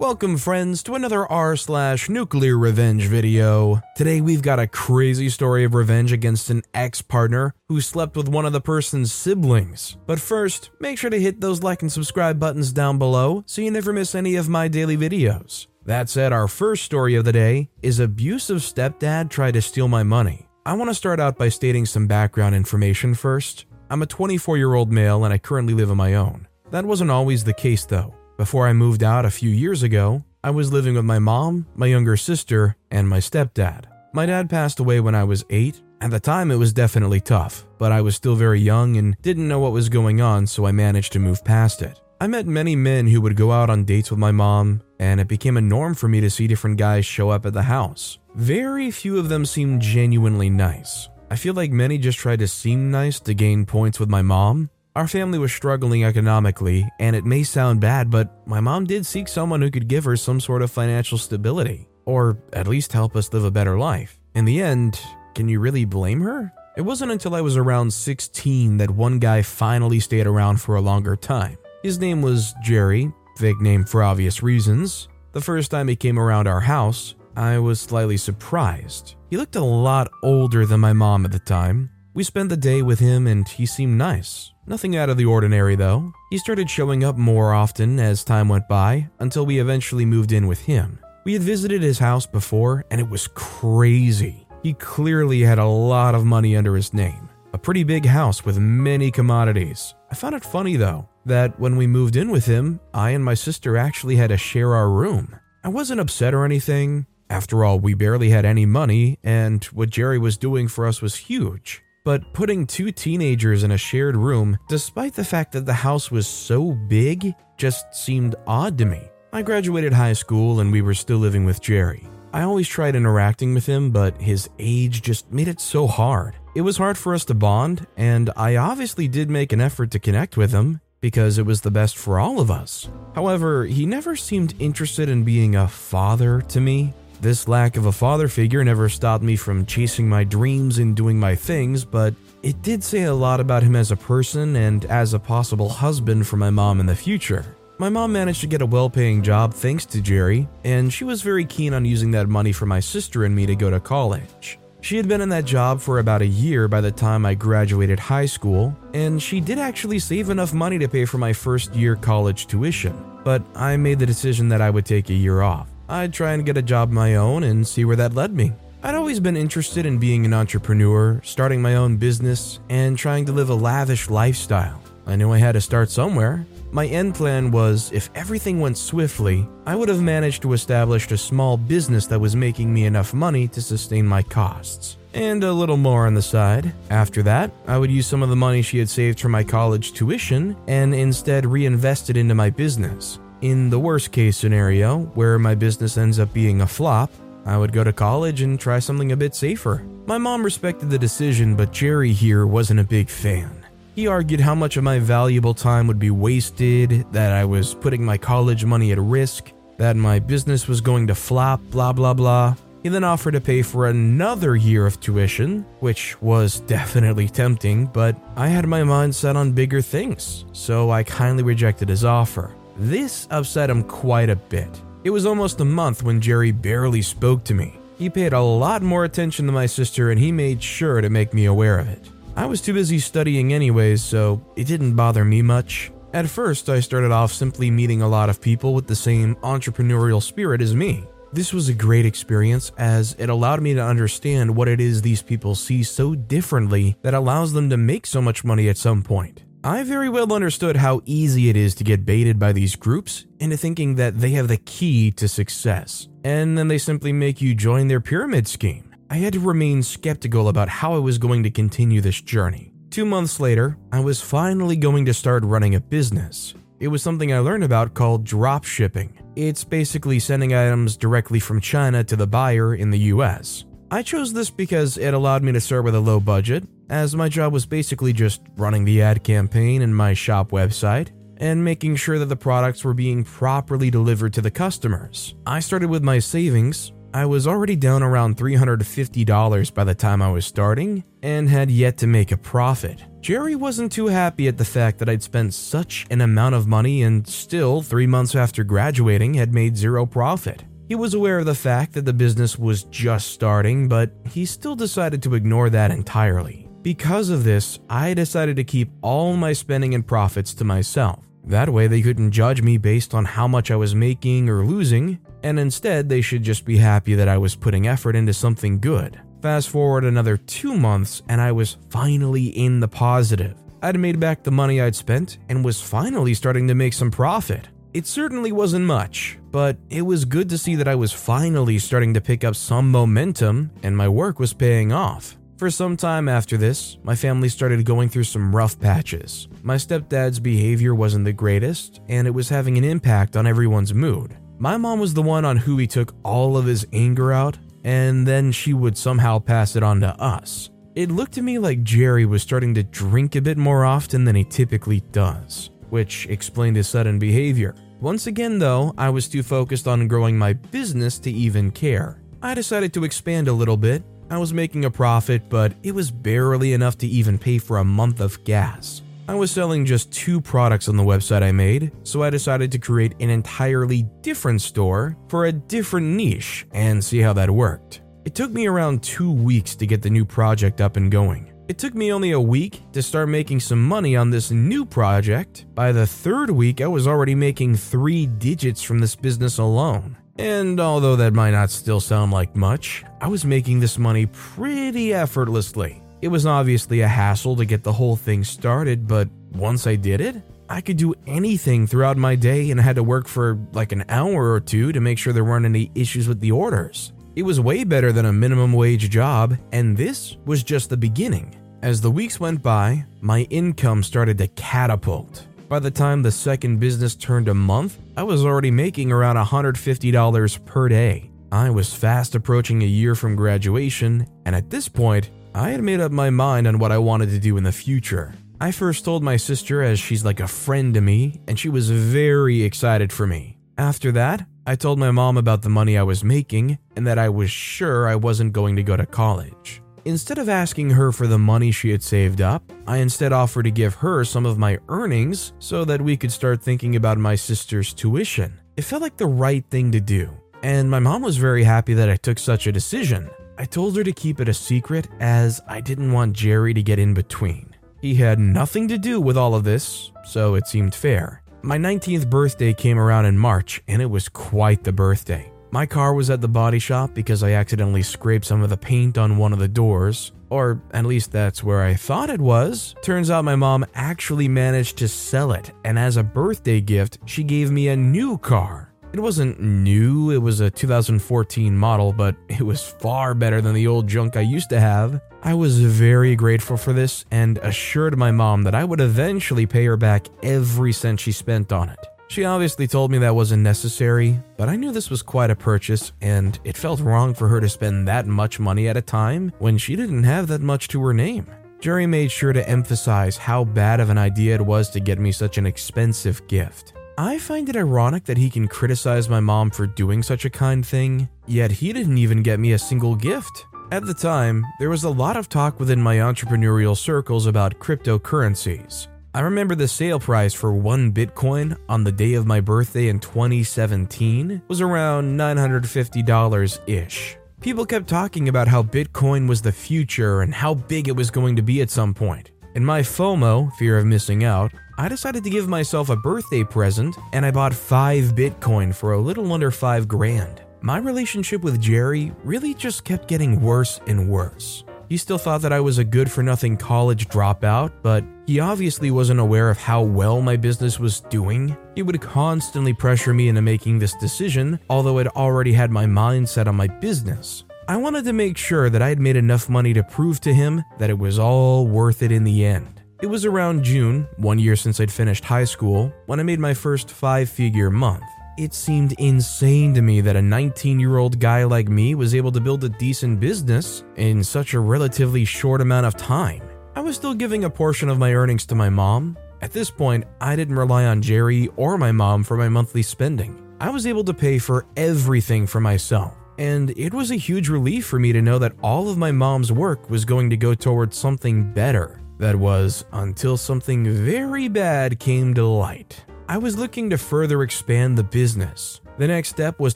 Welcome, friends, to another r slash nuclear revenge video. Today we've got a crazy story of revenge against an ex-partner who slept with one of the person's siblings. But first, make sure to hit those like and subscribe buttons down below so you never miss any of my daily videos. That said, our first story of the day is abusive stepdad tried to steal my money. I want to start out by stating some background information first. I'm a 24 year old male and I currently live on my own. That wasn't always the case though. Before I moved out a few years ago, I was living with my mom, my younger sister, and my stepdad. My dad passed away when I was 8. At the time, it was definitely tough, but I was still very young and didn't know what was going on, so I managed to move past it. I met many men who would go out on dates with my mom, and it became a norm for me to see different guys show up at the house. Very few of them seemed genuinely nice. I feel like many just tried to seem nice to gain points with my mom, our family was struggling economically, and it may sound bad, but my mom did seek someone who could give her some sort of financial stability, or at least help us live a better life. In the end, can you really blame her? It wasn't until I was around 16 that one guy finally stayed around for a longer time. His name was Jerry, fake name for obvious reasons. The first time he came around our house, I was slightly surprised. He looked a lot older than my mom at the time. We spent the day with him and he seemed nice. Nothing out of the ordinary, though. He started showing up more often as time went by until we eventually moved in with him. We had visited his house before, and it was crazy. He clearly had a lot of money under his name. A pretty big house with many commodities. I found it funny, though, that when we moved in with him, I and my sister actually had to share our room. I wasn't upset or anything. After all, we barely had any money, and what Jerry was doing for us was huge but putting two teenagers in a shared room, despite the fact that the house was so big, just seemed odd to me. I graduated high school and we were still living with Jerry. I always tried interacting with him, but his age just made it so hard. It was hard for us to bond, and I obviously did make an effort to connect with him because it was the best for all of us. However, he never seemed interested in being a father to me. This lack of a father figure never stopped me from chasing my dreams and doing my things, but it did say a lot about him as a person and as a possible husband for my mom in the future. My mom managed to get a well paying job thanks to Jerry, and she was very keen on using that money for my sister and me to go to college. She had been in that job for about a year by the time I graduated high school, and she did actually save enough money to pay for my first year college tuition. But I made the decision that I would take a year off. I'd try and get a job my own and see where that led me. I'd always been interested in being an entrepreneur, starting my own business, and trying to live a lavish lifestyle. I knew I had to start somewhere. My end plan was if everything went swiftly, I would have managed to establish a small business that was making me enough money to sustain my costs. And a little more on the side. After that, I would use some of the money she had saved for my college tuition and instead reinvest it into my business. In the worst case scenario, where my business ends up being a flop, I would go to college and try something a bit safer. My mom respected the decision, but Jerry here wasn't a big fan. He argued how much of my valuable time would be wasted, that I was putting my college money at risk, that my business was going to flop, blah blah blah. He then offered to pay for another year of tuition, which was definitely tempting, but I had my mind set on bigger things, so I kindly rejected his offer. This upset him quite a bit. It was almost a month when Jerry barely spoke to me. He paid a lot more attention to my sister and he made sure to make me aware of it. I was too busy studying anyways, so it didn't bother me much. At first, I started off simply meeting a lot of people with the same entrepreneurial spirit as me. This was a great experience as it allowed me to understand what it is these people see so differently that allows them to make so much money at some point. I very well understood how easy it is to get baited by these groups into thinking that they have the key to success, and then they simply make you join their pyramid scheme. I had to remain skeptical about how I was going to continue this journey. Two months later, I was finally going to start running a business. It was something I learned about called drop shipping. It's basically sending items directly from China to the buyer in the US. I chose this because it allowed me to start with a low budget, as my job was basically just running the ad campaign in my shop website and making sure that the products were being properly delivered to the customers. I started with my savings. I was already down around $350 by the time I was starting and had yet to make a profit. Jerry wasn't too happy at the fact that I'd spent such an amount of money and still, three months after graduating, had made zero profit. He was aware of the fact that the business was just starting, but he still decided to ignore that entirely. Because of this, I decided to keep all my spending and profits to myself. That way, they couldn't judge me based on how much I was making or losing, and instead, they should just be happy that I was putting effort into something good. Fast forward another two months, and I was finally in the positive. I'd made back the money I'd spent and was finally starting to make some profit. It certainly wasn't much, but it was good to see that I was finally starting to pick up some momentum and my work was paying off. For some time after this, my family started going through some rough patches. My stepdad's behavior wasn't the greatest, and it was having an impact on everyone's mood. My mom was the one on who he took all of his anger out, and then she would somehow pass it on to us. It looked to me like Jerry was starting to drink a bit more often than he typically does which explained his sudden behavior. Once again, though, I was too focused on growing my business to even care. I decided to expand a little bit. I was making a profit, but it was barely enough to even pay for a month of gas. I was selling just two products on the website I made, so I decided to create an entirely different store for a different niche and see how that worked. It took me around two weeks to get the new project up and going. It took me only a week to start making some money on this new project. By the third week, I was already making three digits from this business alone. And although that might not still sound like much, I was making this money pretty effortlessly. It was obviously a hassle to get the whole thing started, but once I did it, I could do anything throughout my day and I had to work for like an hour or two to make sure there weren't any issues with the orders. It was way better than a minimum wage job, and this was just the beginning. As the weeks went by, my income started to catapult. By the time the second business turned a month, I was already making around $150 per day. I was fast approaching a year from graduation, and at this point, I had made up my mind on what I wanted to do in the future. I first told my sister as she's like a friend to me, and she was very excited for me. After that, I told my mom about the money I was making and that I was sure I wasn't going to go to college. Instead of asking her for the money she had saved up, I instead offered to give her some of my earnings so that we could start thinking about my sister's tuition. It felt like the right thing to do, and my mom was very happy that I took such a decision. I told her to keep it a secret as I didn't want Jerry to get in between. He had nothing to do with all of this, so it seemed fair. My 19th birthday came around in March, and it was quite the birthday. My car was at the body shop because I accidentally scraped some of the paint on one of the doors, or at least that's where I thought it was. Turns out my mom actually managed to sell it, and as a birthday gift, she gave me a new car. It wasn't new, it was a 2014 model, but it was far better than the old junk I used to have. I was very grateful for this and assured my mom that I would eventually pay her back every cent she spent on it. She obviously told me that wasn't necessary, but I knew this was quite a purchase, and it felt wrong for her to spend that much money at a time when she didn't have that much to her name. Jerry made sure to emphasize how bad of an idea it was to get me such an expensive gift. I find it ironic that he can criticize my mom for doing such a kind thing, yet he didn't even get me a single gift. At the time, there was a lot of talk within my entrepreneurial circles about cryptocurrencies. I remember the sale price for one Bitcoin on the day of my birthday in 2017 was around $950 ish. People kept talking about how Bitcoin was the future and how big it was going to be at some point. In my FOMO, fear of missing out, I decided to give myself a birthday present and I bought 5 Bitcoin for a little under 5 grand. my relationship with Jerry really just kept getting worse and worse. He still thought that I was a good for nothing college dropout, but he obviously wasn't aware of how well my business was doing. He would constantly pressure me into making this decision, although I'd already had my mind set on my business. I wanted to make sure that I had made enough money to prove to him that it was all worth it in the end. It was around June, one year since I'd finished high school, when I made my first five figure month. It seemed insane to me that a 19 year old guy like me was able to build a decent business in such a relatively short amount of time. I was still giving a portion of my earnings to my mom. At this point, I didn't rely on Jerry or my mom for my monthly spending. I was able to pay for everything for myself. And it was a huge relief for me to know that all of my mom's work was going to go towards something better. That was until something very bad came to light. I was looking to further expand the business. The next step was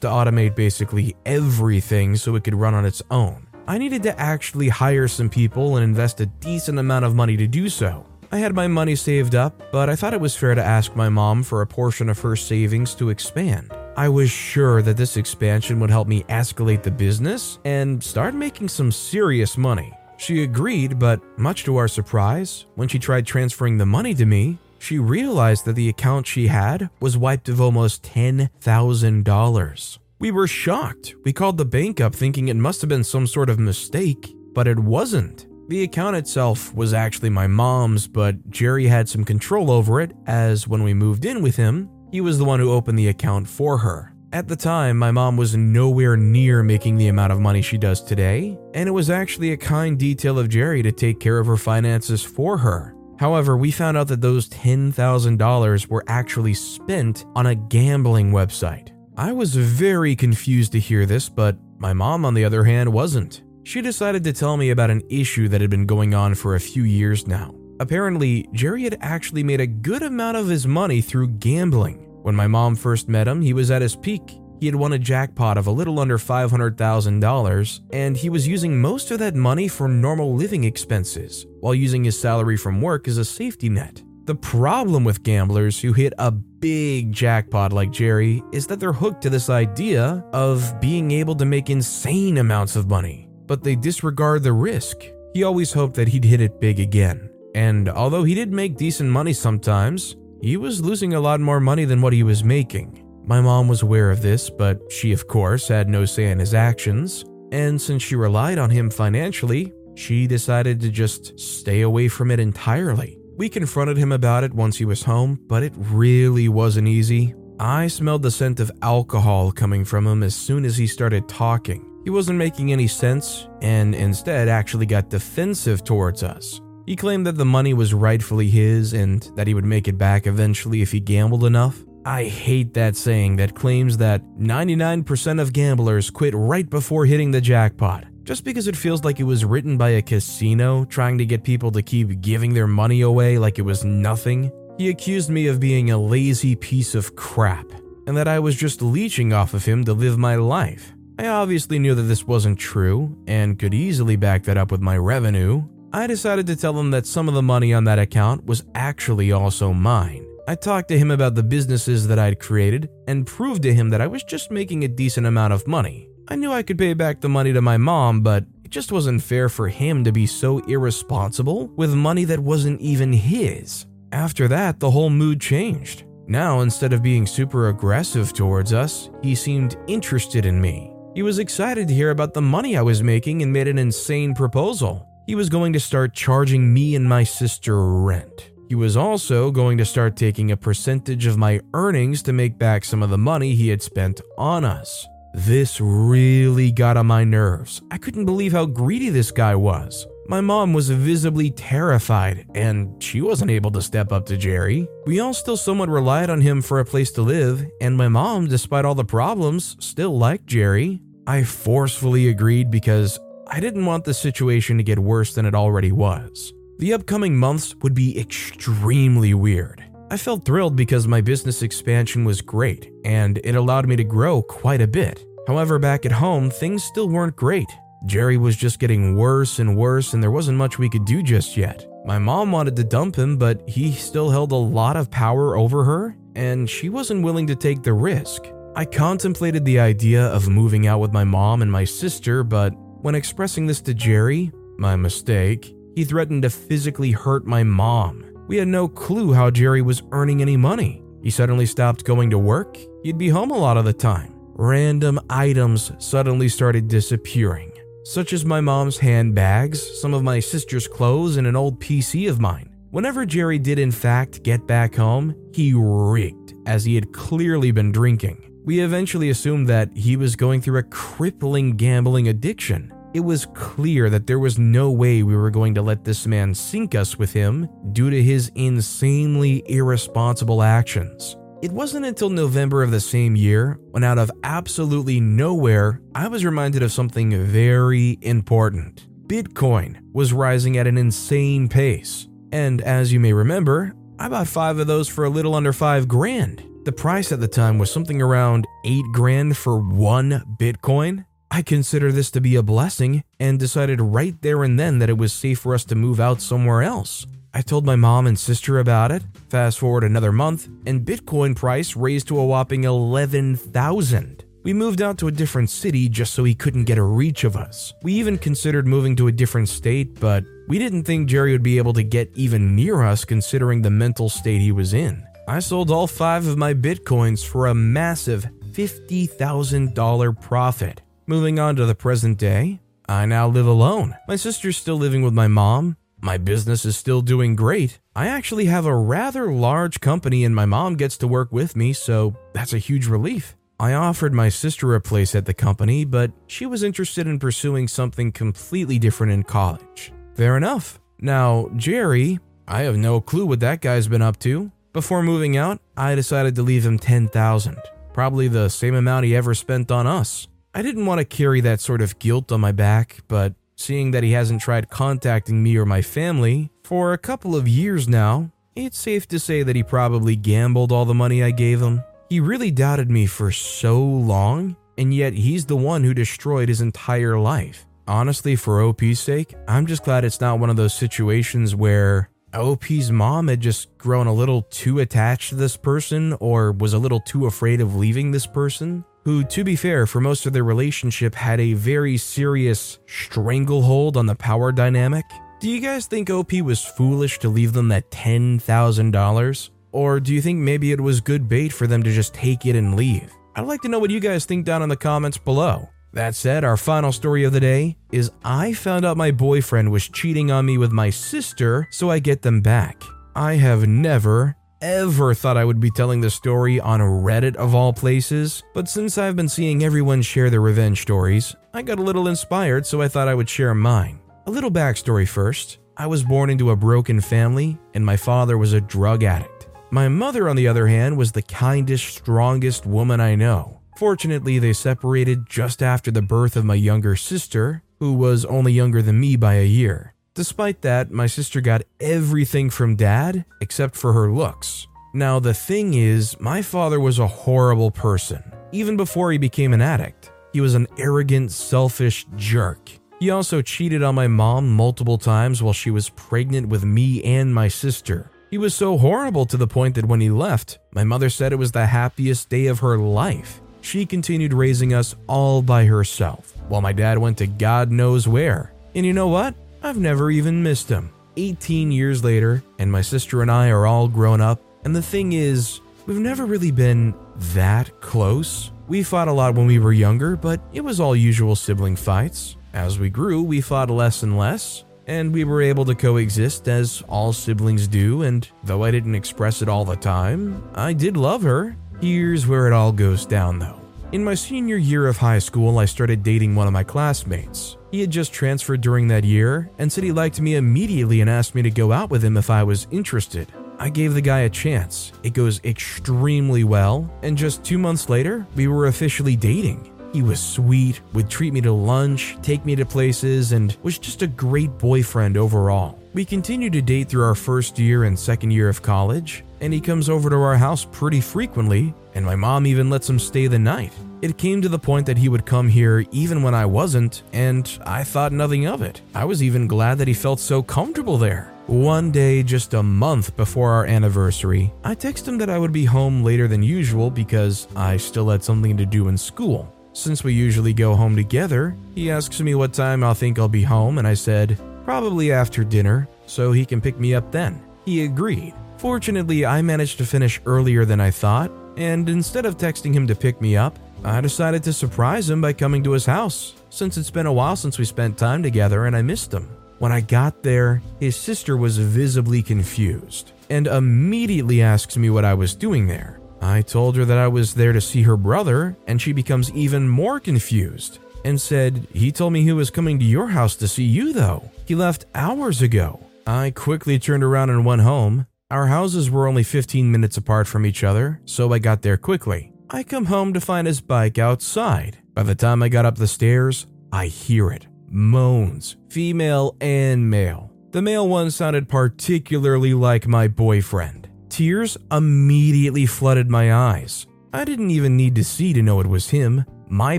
to automate basically everything so it could run on its own. I needed to actually hire some people and invest a decent amount of money to do so. I had my money saved up, but I thought it was fair to ask my mom for a portion of her savings to expand. I was sure that this expansion would help me escalate the business and start making some serious money. She agreed, but much to our surprise, when she tried transferring the money to me, she realized that the account she had was wiped of almost $10,000. We were shocked. We called the bank up thinking it must have been some sort of mistake, but it wasn't. The account itself was actually my mom's, but Jerry had some control over it as when we moved in with him, he was the one who opened the account for her. At the time, my mom was nowhere near making the amount of money she does today, and it was actually a kind detail of Jerry to take care of her finances for her. However, we found out that those $10,000 were actually spent on a gambling website. I was very confused to hear this, but my mom, on the other hand, wasn't. She decided to tell me about an issue that had been going on for a few years now. Apparently, Jerry had actually made a good amount of his money through gambling. When my mom first met him, he was at his peak. He had won a jackpot of a little under $500,000, and he was using most of that money for normal living expenses, while using his salary from work as a safety net. The problem with gamblers who hit a big jackpot like Jerry is that they're hooked to this idea of being able to make insane amounts of money, but they disregard the risk. He always hoped that he'd hit it big again. And although he did make decent money sometimes, he was losing a lot more money than what he was making. My mom was aware of this, but she, of course, had no say in his actions. And since she relied on him financially, she decided to just stay away from it entirely. We confronted him about it once he was home, but it really wasn't easy. I smelled the scent of alcohol coming from him as soon as he started talking. He wasn't making any sense and instead actually got defensive towards us. He claimed that the money was rightfully his and that he would make it back eventually if he gambled enough. I hate that saying that claims that 99% of gamblers quit right before hitting the jackpot, just because it feels like it was written by a casino trying to get people to keep giving their money away like it was nothing. He accused me of being a lazy piece of crap, and that I was just leeching off of him to live my life. I obviously knew that this wasn't true, and could easily back that up with my revenue, I decided to tell him that some of the money on that account was actually also mine. I talked to him about the businesses that I'd created and proved to him that I was just making a decent amount of money. I knew I could pay back the money to my mom, but it just wasn't fair for him to be so irresponsible with money that wasn't even his. After that, the whole mood changed. Now, instead of being super aggressive towards us, he seemed interested in me. He was excited to hear about the money I was making and made an insane proposal he was going to start charging me and my sister rent. He was also going to start taking a percentage of my earnings to make back some of the money he had spent on us. This really got on my nerves. I couldn't believe how greedy this guy was. My mom was visibly terrified, and she wasn't able to step up to Jerry. We all still somewhat relied on him for a place to live, and my mom, despite all the problems, still liked Jerry. I forcefully agreed because I didn't want the situation to get worse than it already was. The upcoming months would be extremely weird. I felt thrilled because my business expansion was great and it allowed me to grow quite a bit. However, back at home, things still weren't great. Jerry was just getting worse and worse, and there wasn't much we could do just yet. My mom wanted to dump him, but he still held a lot of power over her, and she wasn't willing to take the risk. I contemplated the idea of moving out with my mom and my sister, but when expressing this to Jerry, my mistake, he threatened to physically hurt my mom. We had no clue how Jerry was earning any money. He suddenly stopped going to work, he'd be home a lot of the time. Random items suddenly started disappearing, such as my mom's handbags, some of my sister's clothes, and an old PC of mine. Whenever Jerry did, in fact, get back home, he reeked, as he had clearly been drinking. We eventually assumed that he was going through a crippling gambling addiction. It was clear that there was no way we were going to let this man sink us with him due to his insanely irresponsible actions. It wasn't until November of the same year when, out of absolutely nowhere, I was reminded of something very important. Bitcoin was rising at an insane pace. And as you may remember, I bought five of those for a little under five grand. The price at the time was something around eight grand for one Bitcoin. I consider this to be a blessing and decided right there and then that it was safe for us to move out somewhere else. I told my mom and sister about it. Fast forward another month, and Bitcoin price raised to a whopping 11,000. We moved out to a different city just so he couldn't get a reach of us. We even considered moving to a different state, but we didn't think Jerry would be able to get even near us considering the mental state he was in. I sold all five of my bitcoins for a massive $50,000 profit. Moving on to the present day, I now live alone. My sister's still living with my mom. My business is still doing great. I actually have a rather large company and my mom gets to work with me, so that's a huge relief. I offered my sister a place at the company, but she was interested in pursuing something completely different in college. Fair enough. Now, Jerry, I have no clue what that guy's been up to. Before moving out, I decided to leave him 10,000, probably the same amount he ever spent on us. I didn't want to carry that sort of guilt on my back, but seeing that he hasn't tried contacting me or my family for a couple of years now, it's safe to say that he probably gambled all the money I gave him. He really doubted me for so long, and yet he's the one who destroyed his entire life. Honestly, for OP's sake, I'm just glad it's not one of those situations where OP's mom had just grown a little too attached to this person or was a little too afraid of leaving this person who, to be fair, for most of their relationship had a very serious stranglehold on the power dynamic. Do you guys think OP was foolish to leave them that $10,000? Or do you think maybe it was good bait for them to just take it and leave? I'd like to know what you guys think down in the comments below. That said, our final story of the day is I found out my boyfriend was cheating on me with my sister, so I get them back. I have never, ever thought I would be telling this story on Reddit of all places, but since I've been seeing everyone share their revenge stories, I got a little inspired, so I thought I would share mine. A little backstory first. I was born into a broken family, and my father was a drug addict. My mother, on the other hand, was the kindest, strongest woman I know. Fortunately, they separated just after the birth of my younger sister, who was only younger than me by a year. Despite that, my sister got everything from dad except for her looks. Now, the thing is, my father was a horrible person, even before he became an addict. He was an arrogant, selfish jerk. He also cheated on my mom multiple times while she was pregnant with me and my sister. He was so horrible to the point that when he left, my mother said it was the happiest day of her life. She continued raising us all by herself, while my dad went to God knows where. And you know what? I've never even missed him. 18 years later, and my sister and I are all grown up, and the thing is, we've never really been that close. We fought a lot when we were younger, but it was all usual sibling fights. As we grew, we fought less and less, and we were able to coexist as all siblings do, and though I didn't express it all the time, I did love her. Here's where it all goes down though. In my senior year of high school, I started dating one of my classmates. He had just transferred during that year and said he liked me immediately and asked me to go out with him if I was interested. I gave the guy a chance. It goes extremely well, and just two months later, we were officially dating. He was sweet, would treat me to lunch, take me to places, and was just a great boyfriend overall. We continued to date through our first year and second year of college, and he comes over to our house pretty frequently, and my mom even lets him stay the night. It came to the point that he would come here even when I wasn't, and I thought nothing of it. I was even glad that he felt so comfortable there. One day, just a month before our anniversary, I texted him that I would be home later than usual because I still had something to do in school. Since we usually go home together, he asks me what time I'll think I'll be home, and I said, probably after dinner, so he can pick me up then. He agreed. Fortunately, I managed to finish earlier than I thought, and instead of texting him to pick me up, I decided to surprise him by coming to his house, since it's been a while since we spent time together and I missed him. When I got there, his sister was visibly confused and immediately asks me what I was doing there. I told her that I was there to see her brother, and she becomes even more confused and said, He told me he was coming to your house to see you, though. He left hours ago. I quickly turned around and went home. Our houses were only 15 minutes apart from each other, so I got there quickly. I come home to find his bike outside. By the time I got up the stairs, I hear it moans, female and male. The male one sounded particularly like my boyfriend. Tears immediately flooded my eyes. I didn't even need to see to know it was him. My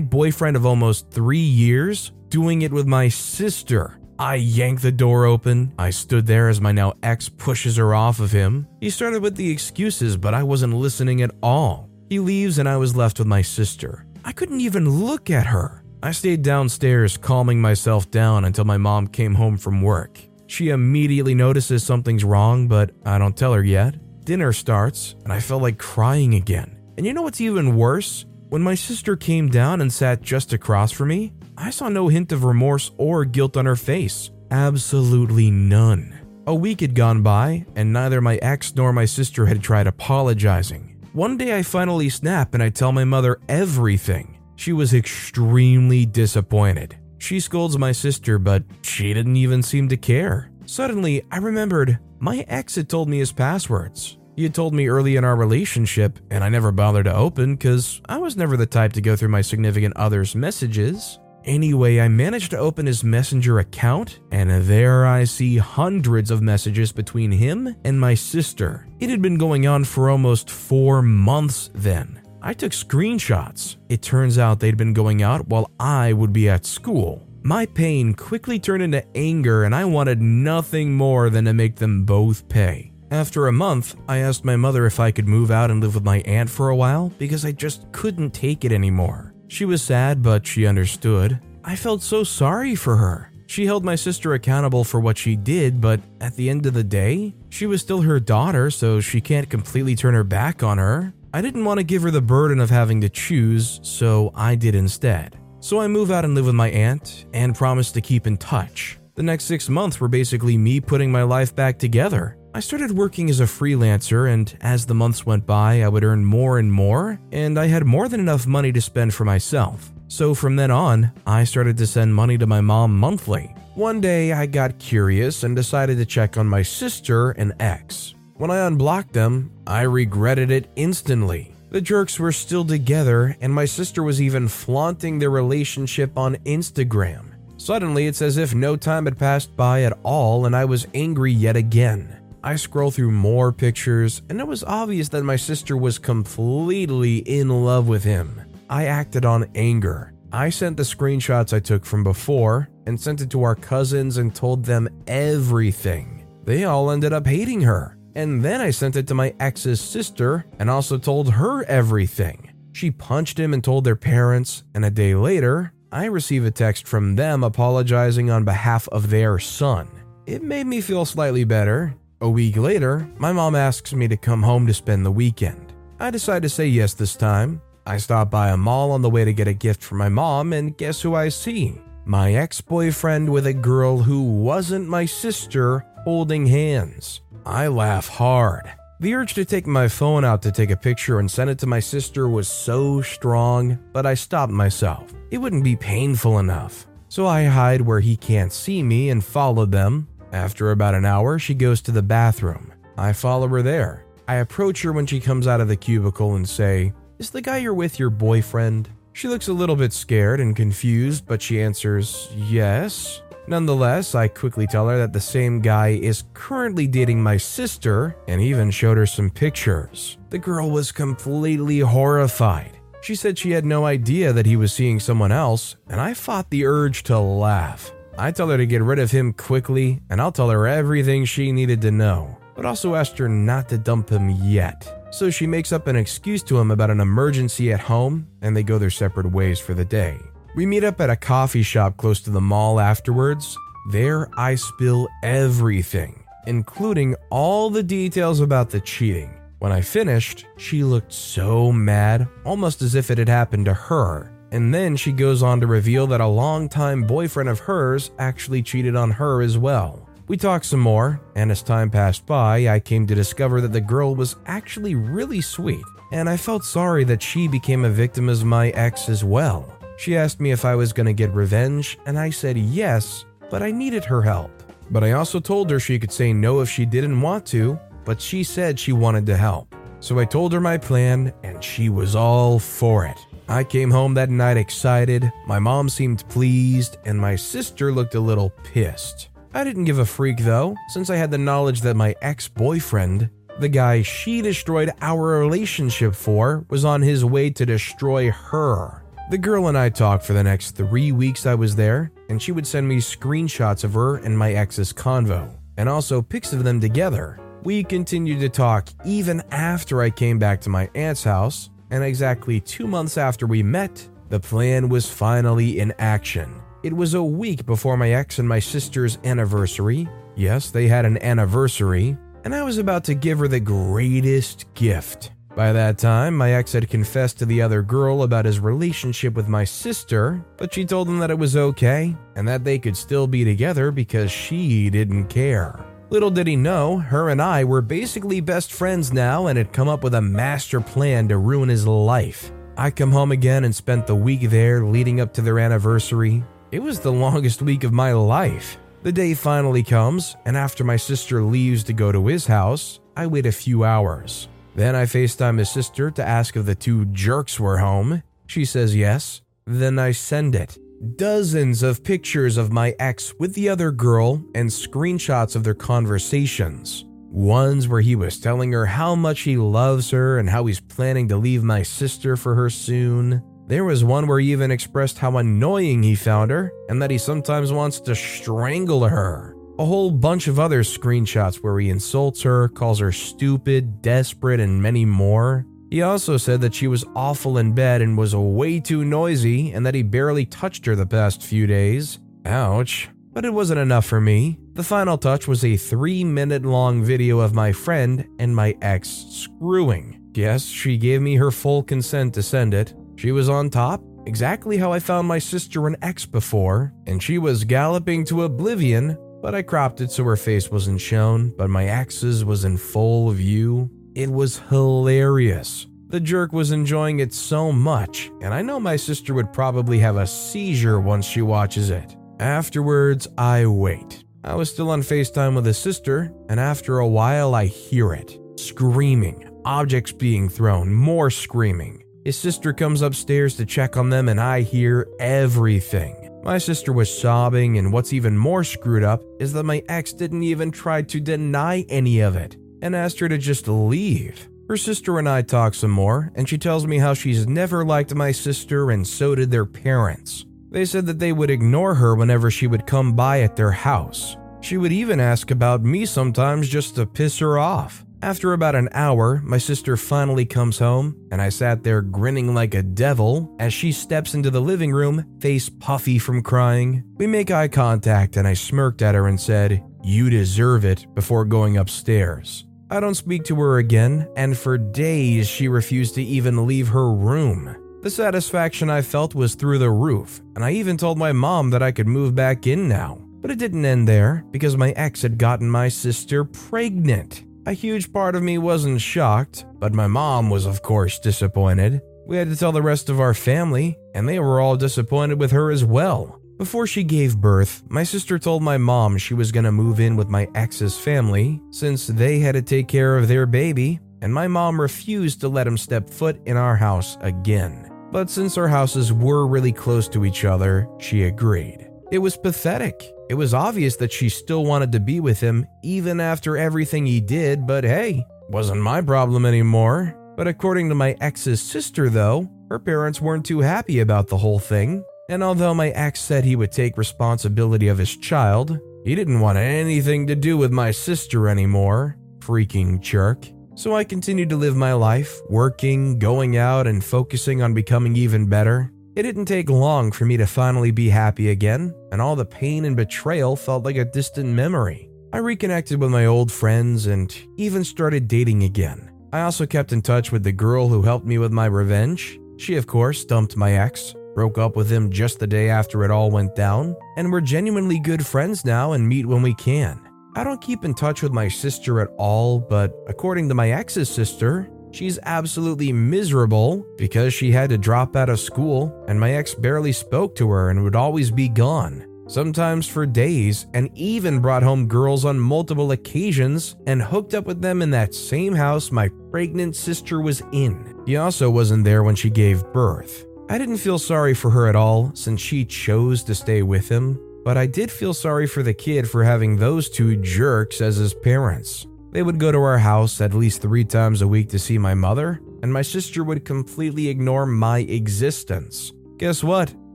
boyfriend of almost three years doing it with my sister. I yanked the door open. I stood there as my now ex pushes her off of him. He started with the excuses, but I wasn't listening at all. He leaves, and I was left with my sister. I couldn't even look at her. I stayed downstairs, calming myself down until my mom came home from work. She immediately notices something's wrong, but I don't tell her yet. Dinner starts, and I felt like crying again. And you know what's even worse? When my sister came down and sat just across from me, I saw no hint of remorse or guilt on her face. Absolutely none. A week had gone by, and neither my ex nor my sister had tried apologizing. One day I finally snap and I tell my mother everything. She was extremely disappointed. She scolds my sister, but she didn't even seem to care. Suddenly, I remembered my ex had told me his passwords. He had told me early in our relationship, and I never bothered to open because I was never the type to go through my significant other's messages. Anyway, I managed to open his messenger account, and there I see hundreds of messages between him and my sister. It had been going on for almost four months then. I took screenshots. It turns out they'd been going out while I would be at school. My pain quickly turned into anger, and I wanted nothing more than to make them both pay. After a month, I asked my mother if I could move out and live with my aunt for a while because I just couldn't take it anymore. She was sad, but she understood. I felt so sorry for her. She held my sister accountable for what she did, but at the end of the day, she was still her daughter, so she can't completely turn her back on her. I didn't want to give her the burden of having to choose, so I did instead. So I move out and live with my aunt and promise to keep in touch. The next six months were basically me putting my life back together. I started working as a freelancer, and as the months went by, I would earn more and more, and I had more than enough money to spend for myself. So from then on, I started to send money to my mom monthly. One day, I got curious and decided to check on my sister and ex. When I unblocked them, I regretted it instantly. The jerks were still together, and my sister was even flaunting their relationship on Instagram. Suddenly, it's as if no time had passed by at all, and I was angry yet again. I scroll through more pictures, and it was obvious that my sister was completely in love with him. I acted on anger. I sent the screenshots I took from before and sent it to our cousins and told them everything. They all ended up hating her. And then I sent it to my ex's sister and also told her everything. She punched him and told their parents, and a day later, I receive a text from them apologizing on behalf of their son. It made me feel slightly better, a week later, my mom asks me to come home to spend the weekend. I decide to say yes this time. I stop by a mall on the way to get a gift for my mom, and guess who I see? My ex boyfriend with a girl who wasn't my sister holding hands. I laugh hard. The urge to take my phone out to take a picture and send it to my sister was so strong, but I stopped myself. It wouldn't be painful enough. So I hide where he can't see me and followed them, after about an hour, she goes to the bathroom. I follow her there. I approach her when she comes out of the cubicle and say, Is the guy you're with your boyfriend? She looks a little bit scared and confused, but she answers, Yes. Nonetheless, I quickly tell her that the same guy is currently dating my sister and even showed her some pictures. The girl was completely horrified. She said she had no idea that he was seeing someone else, and I fought the urge to laugh. I tell her to get rid of him quickly, and I'll tell her everything she needed to know, but also asked her not to dump him yet. So she makes up an excuse to him about an emergency at home, and they go their separate ways for the day. We meet up at a coffee shop close to the mall afterwards. There, I spill everything, including all the details about the cheating. When I finished, she looked so mad, almost as if it had happened to her. And then she goes on to reveal that a longtime boyfriend of hers actually cheated on her as well. We talked some more, and as time passed by, I came to discover that the girl was actually really sweet, and I felt sorry that she became a victim as my ex as well. She asked me if I was going to get revenge, and I said yes, but I needed her help. But I also told her she could say no if she didn't want to, but she said she wanted to help. So I told her my plan, and she was all for it. I came home that night excited, my mom seemed pleased, and my sister looked a little pissed. I didn't give a freak though, since I had the knowledge that my ex boyfriend, the guy she destroyed our relationship for, was on his way to destroy her. The girl and I talked for the next three weeks I was there, and she would send me screenshots of her and my ex's convo, and also pics of them together. We continued to talk even after I came back to my aunt's house, and exactly two months after we met, the plan was finally in action. It was a week before my ex and my sister's anniversary. Yes, they had an anniversary, and I was about to give her the greatest gift. By that time, my ex had confessed to the other girl about his relationship with my sister, but she told him that it was okay and that they could still be together because she didn't care. Little did he know, her and I were basically best friends now and had come up with a master plan to ruin his life. I come home again and spent the week there leading up to their anniversary. It was the longest week of my life. The day finally comes, and after my sister leaves to go to his house, I wait a few hours. Then I FaceTime his sister to ask if the two jerks were home. She says yes. Then I send it dozens of pictures of my ex with the other girl and screenshots of their conversations. Ones where he was telling her how much he loves her and how he's planning to leave my sister for her soon. There was one where he even expressed how annoying he found her and that he sometimes wants to strangle her. A whole bunch of other screenshots where he insults her, calls her stupid, desperate, and many more. He also said that she was awful in bed and was way too noisy, and that he barely touched her the past few days. Ouch. But it wasn't enough for me. The final touch was a three minute long video of my friend and my ex screwing. Yes, she gave me her full consent to send it. She was on top, exactly how I found my sister and ex before, and she was galloping to oblivion, but I cropped it so her face wasn't shown, but my ex's was in full view. It was hilarious. The jerk was enjoying it so much, and I know my sister would probably have a seizure once she watches it. Afterwards, I wait. I was still on FaceTime with his sister, and after a while, I hear it screaming, objects being thrown, more screaming. His sister comes upstairs to check on them, and I hear everything. My sister was sobbing, and what's even more screwed up is that my ex didn't even try to deny any of it and asked her to just leave. Her sister and I talk some more, and she tells me how she's never liked my sister and so did their parents. They said that they would ignore her whenever she would come by at their house. She would even ask about me sometimes just to piss her off. After about an hour, my sister finally comes home, and I sat there grinning like a devil as she steps into the living room, face puffy from crying. We make eye contact, and I smirked at her and said, You deserve it, before going upstairs. I don't speak to her again, and for days she refused to even leave her room. The satisfaction I felt was through the roof, and I even told my mom that I could move back in now. But it didn't end there, because my ex had gotten my sister pregnant. A huge part of me wasn't shocked, but my mom was, of course, disappointed. We had to tell the rest of our family, and they were all disappointed with her as well. Before she gave birth, my sister told my mom she was going to move in with my ex's family since they had to take care of their baby, and my mom refused to let him step foot in our house again. But since our houses were really close to each other, she agreed. It was pathetic. It was obvious that she still wanted to be with him even after everything he did, but hey, wasn't my problem anymore. But according to my ex's sister, though, her parents weren't too happy about the whole thing. And although my ex said he would take responsibility of his child, he didn't want anything to do with my sister anymore. Freaking jerk. So I continued to live my life, working, going out, and focusing on becoming even better. It didn't take long for me to finally be happy again, and all the pain and betrayal felt like a distant memory. I reconnected with my old friends and even started dating again. I also kept in touch with the girl who helped me with my revenge. She, of course, dumped my ex, broke up with him just the day after it all went down, and we're genuinely good friends now and meet when we can. I don't keep in touch with my sister at all, but according to my ex's sister, she's absolutely miserable because she had to drop out of school and my ex barely spoke to her and would always be gone sometimes for days, and even brought home girls on multiple occasions and hooked up with them in that same house my pregnant sister was in. He also wasn't there when she gave birth. I didn't feel sorry for her at all since she chose to stay with him, but I did feel sorry for the kid for having those two jerks as his parents. They would go to our house at least three times a week to see my mother, and my sister would completely ignore my existence. Guess what?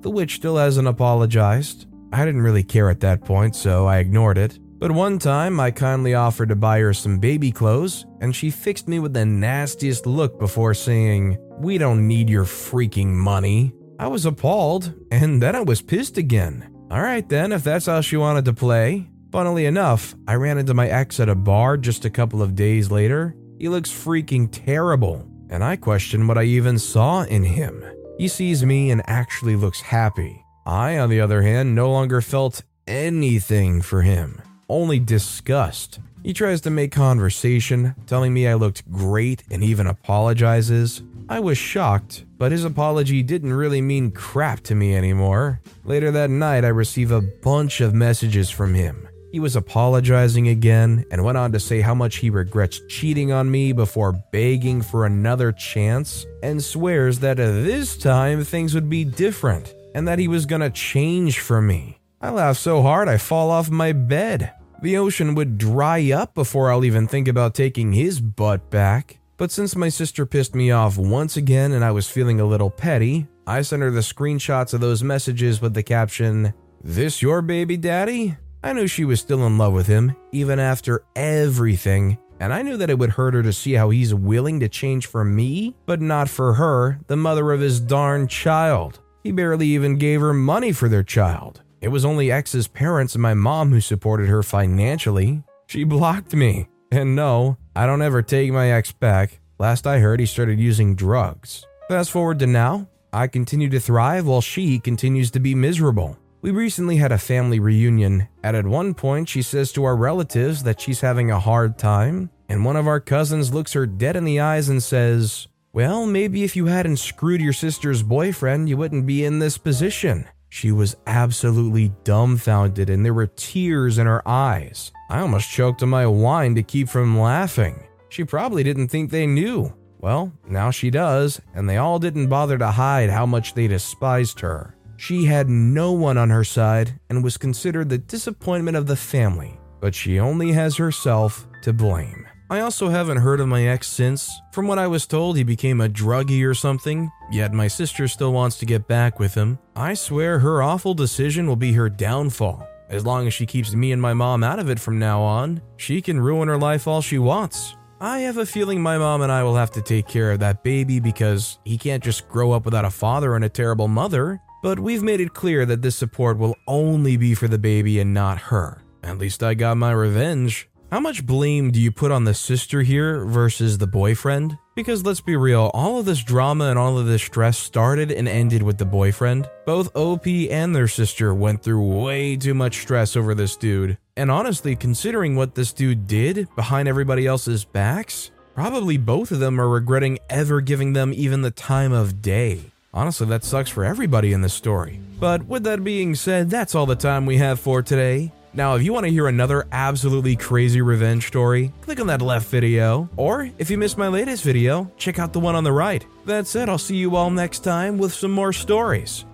The witch still hasn't apologized. I didn't really care at that point, so I ignored it. But one time, I kindly offered to buy her some baby clothes, and she fixed me with the nastiest look before saying, We don't need your freaking money. I was appalled, and then I was pissed again. Alright then, if that's how she wanted to play. Funnily enough, I ran into my ex at a bar just a couple of days later. He looks freaking terrible, and I question what I even saw in him. He sees me and actually looks happy. I, on the other hand, no longer felt anything for him, only disgust. He tries to make conversation, telling me I looked great and even apologizes. I was shocked, but his apology didn't really mean crap to me anymore. Later that night, I received a bunch of messages from him. He was apologizing again and went on to say how much he regrets cheating on me before begging for another chance and swears that this time things would be different and that he was gonna change for me. I laugh so hard I fall off my bed. The ocean would dry up before I'll even think about taking his butt back. But since my sister pissed me off once again and I was feeling a little petty, I sent her the screenshots of those messages with the caption, This your baby daddy? I knew she was still in love with him, even after everything, and I knew that it would hurt her to see how he's willing to change for me, but not for her, the mother of his darn child. He barely even gave her money for their child. It was only X's parents and my mom who supported her financially. She blocked me. And no, I don't ever take my ex back. Last I heard, he started using drugs. Fast forward to now, I continue to thrive while she continues to be miserable. We recently had a family reunion, and at one point, she says to our relatives that she's having a hard time, and one of our cousins looks her dead in the eyes and says, well, maybe if you hadn't screwed your sister's boyfriend, you wouldn't be in this position. She was absolutely dumbfounded and there were tears in her eyes. I almost choked on my wine to keep from laughing. She probably didn't think they knew. Well, now she does, and they all didn't bother to hide how much they despised her. She had no one on her side and was considered the disappointment of the family, but she only has herself to blame. I also haven't heard of my ex since. From what I was told, he became a druggie or something, yet my sister still wants to get back with him. I swear her awful decision will be her downfall. As long as she keeps me and my mom out of it from now on, she can ruin her life all she wants. I have a feeling my mom and I will have to take care of that baby because he can't just grow up without a father and a terrible mother. But we've made it clear that this support will only be for the baby and not her. At least I got my revenge. How much blame do you put on the sister here versus the boyfriend? Because let's be real, all of this drama and all of this stress started and ended with the boyfriend. Both OP and their sister went through way too much stress over this dude. And honestly, considering what this dude did behind everybody else's backs, probably both of them are regretting ever giving them even the time of day. Honestly, that sucks for everybody in this story. But with that being said, that's all the time we have for today. Now, if you want to hear another absolutely crazy revenge story, click on that left video. Or if you missed my latest video, check out the one on the right. That said, I'll see you all next time with some more stories.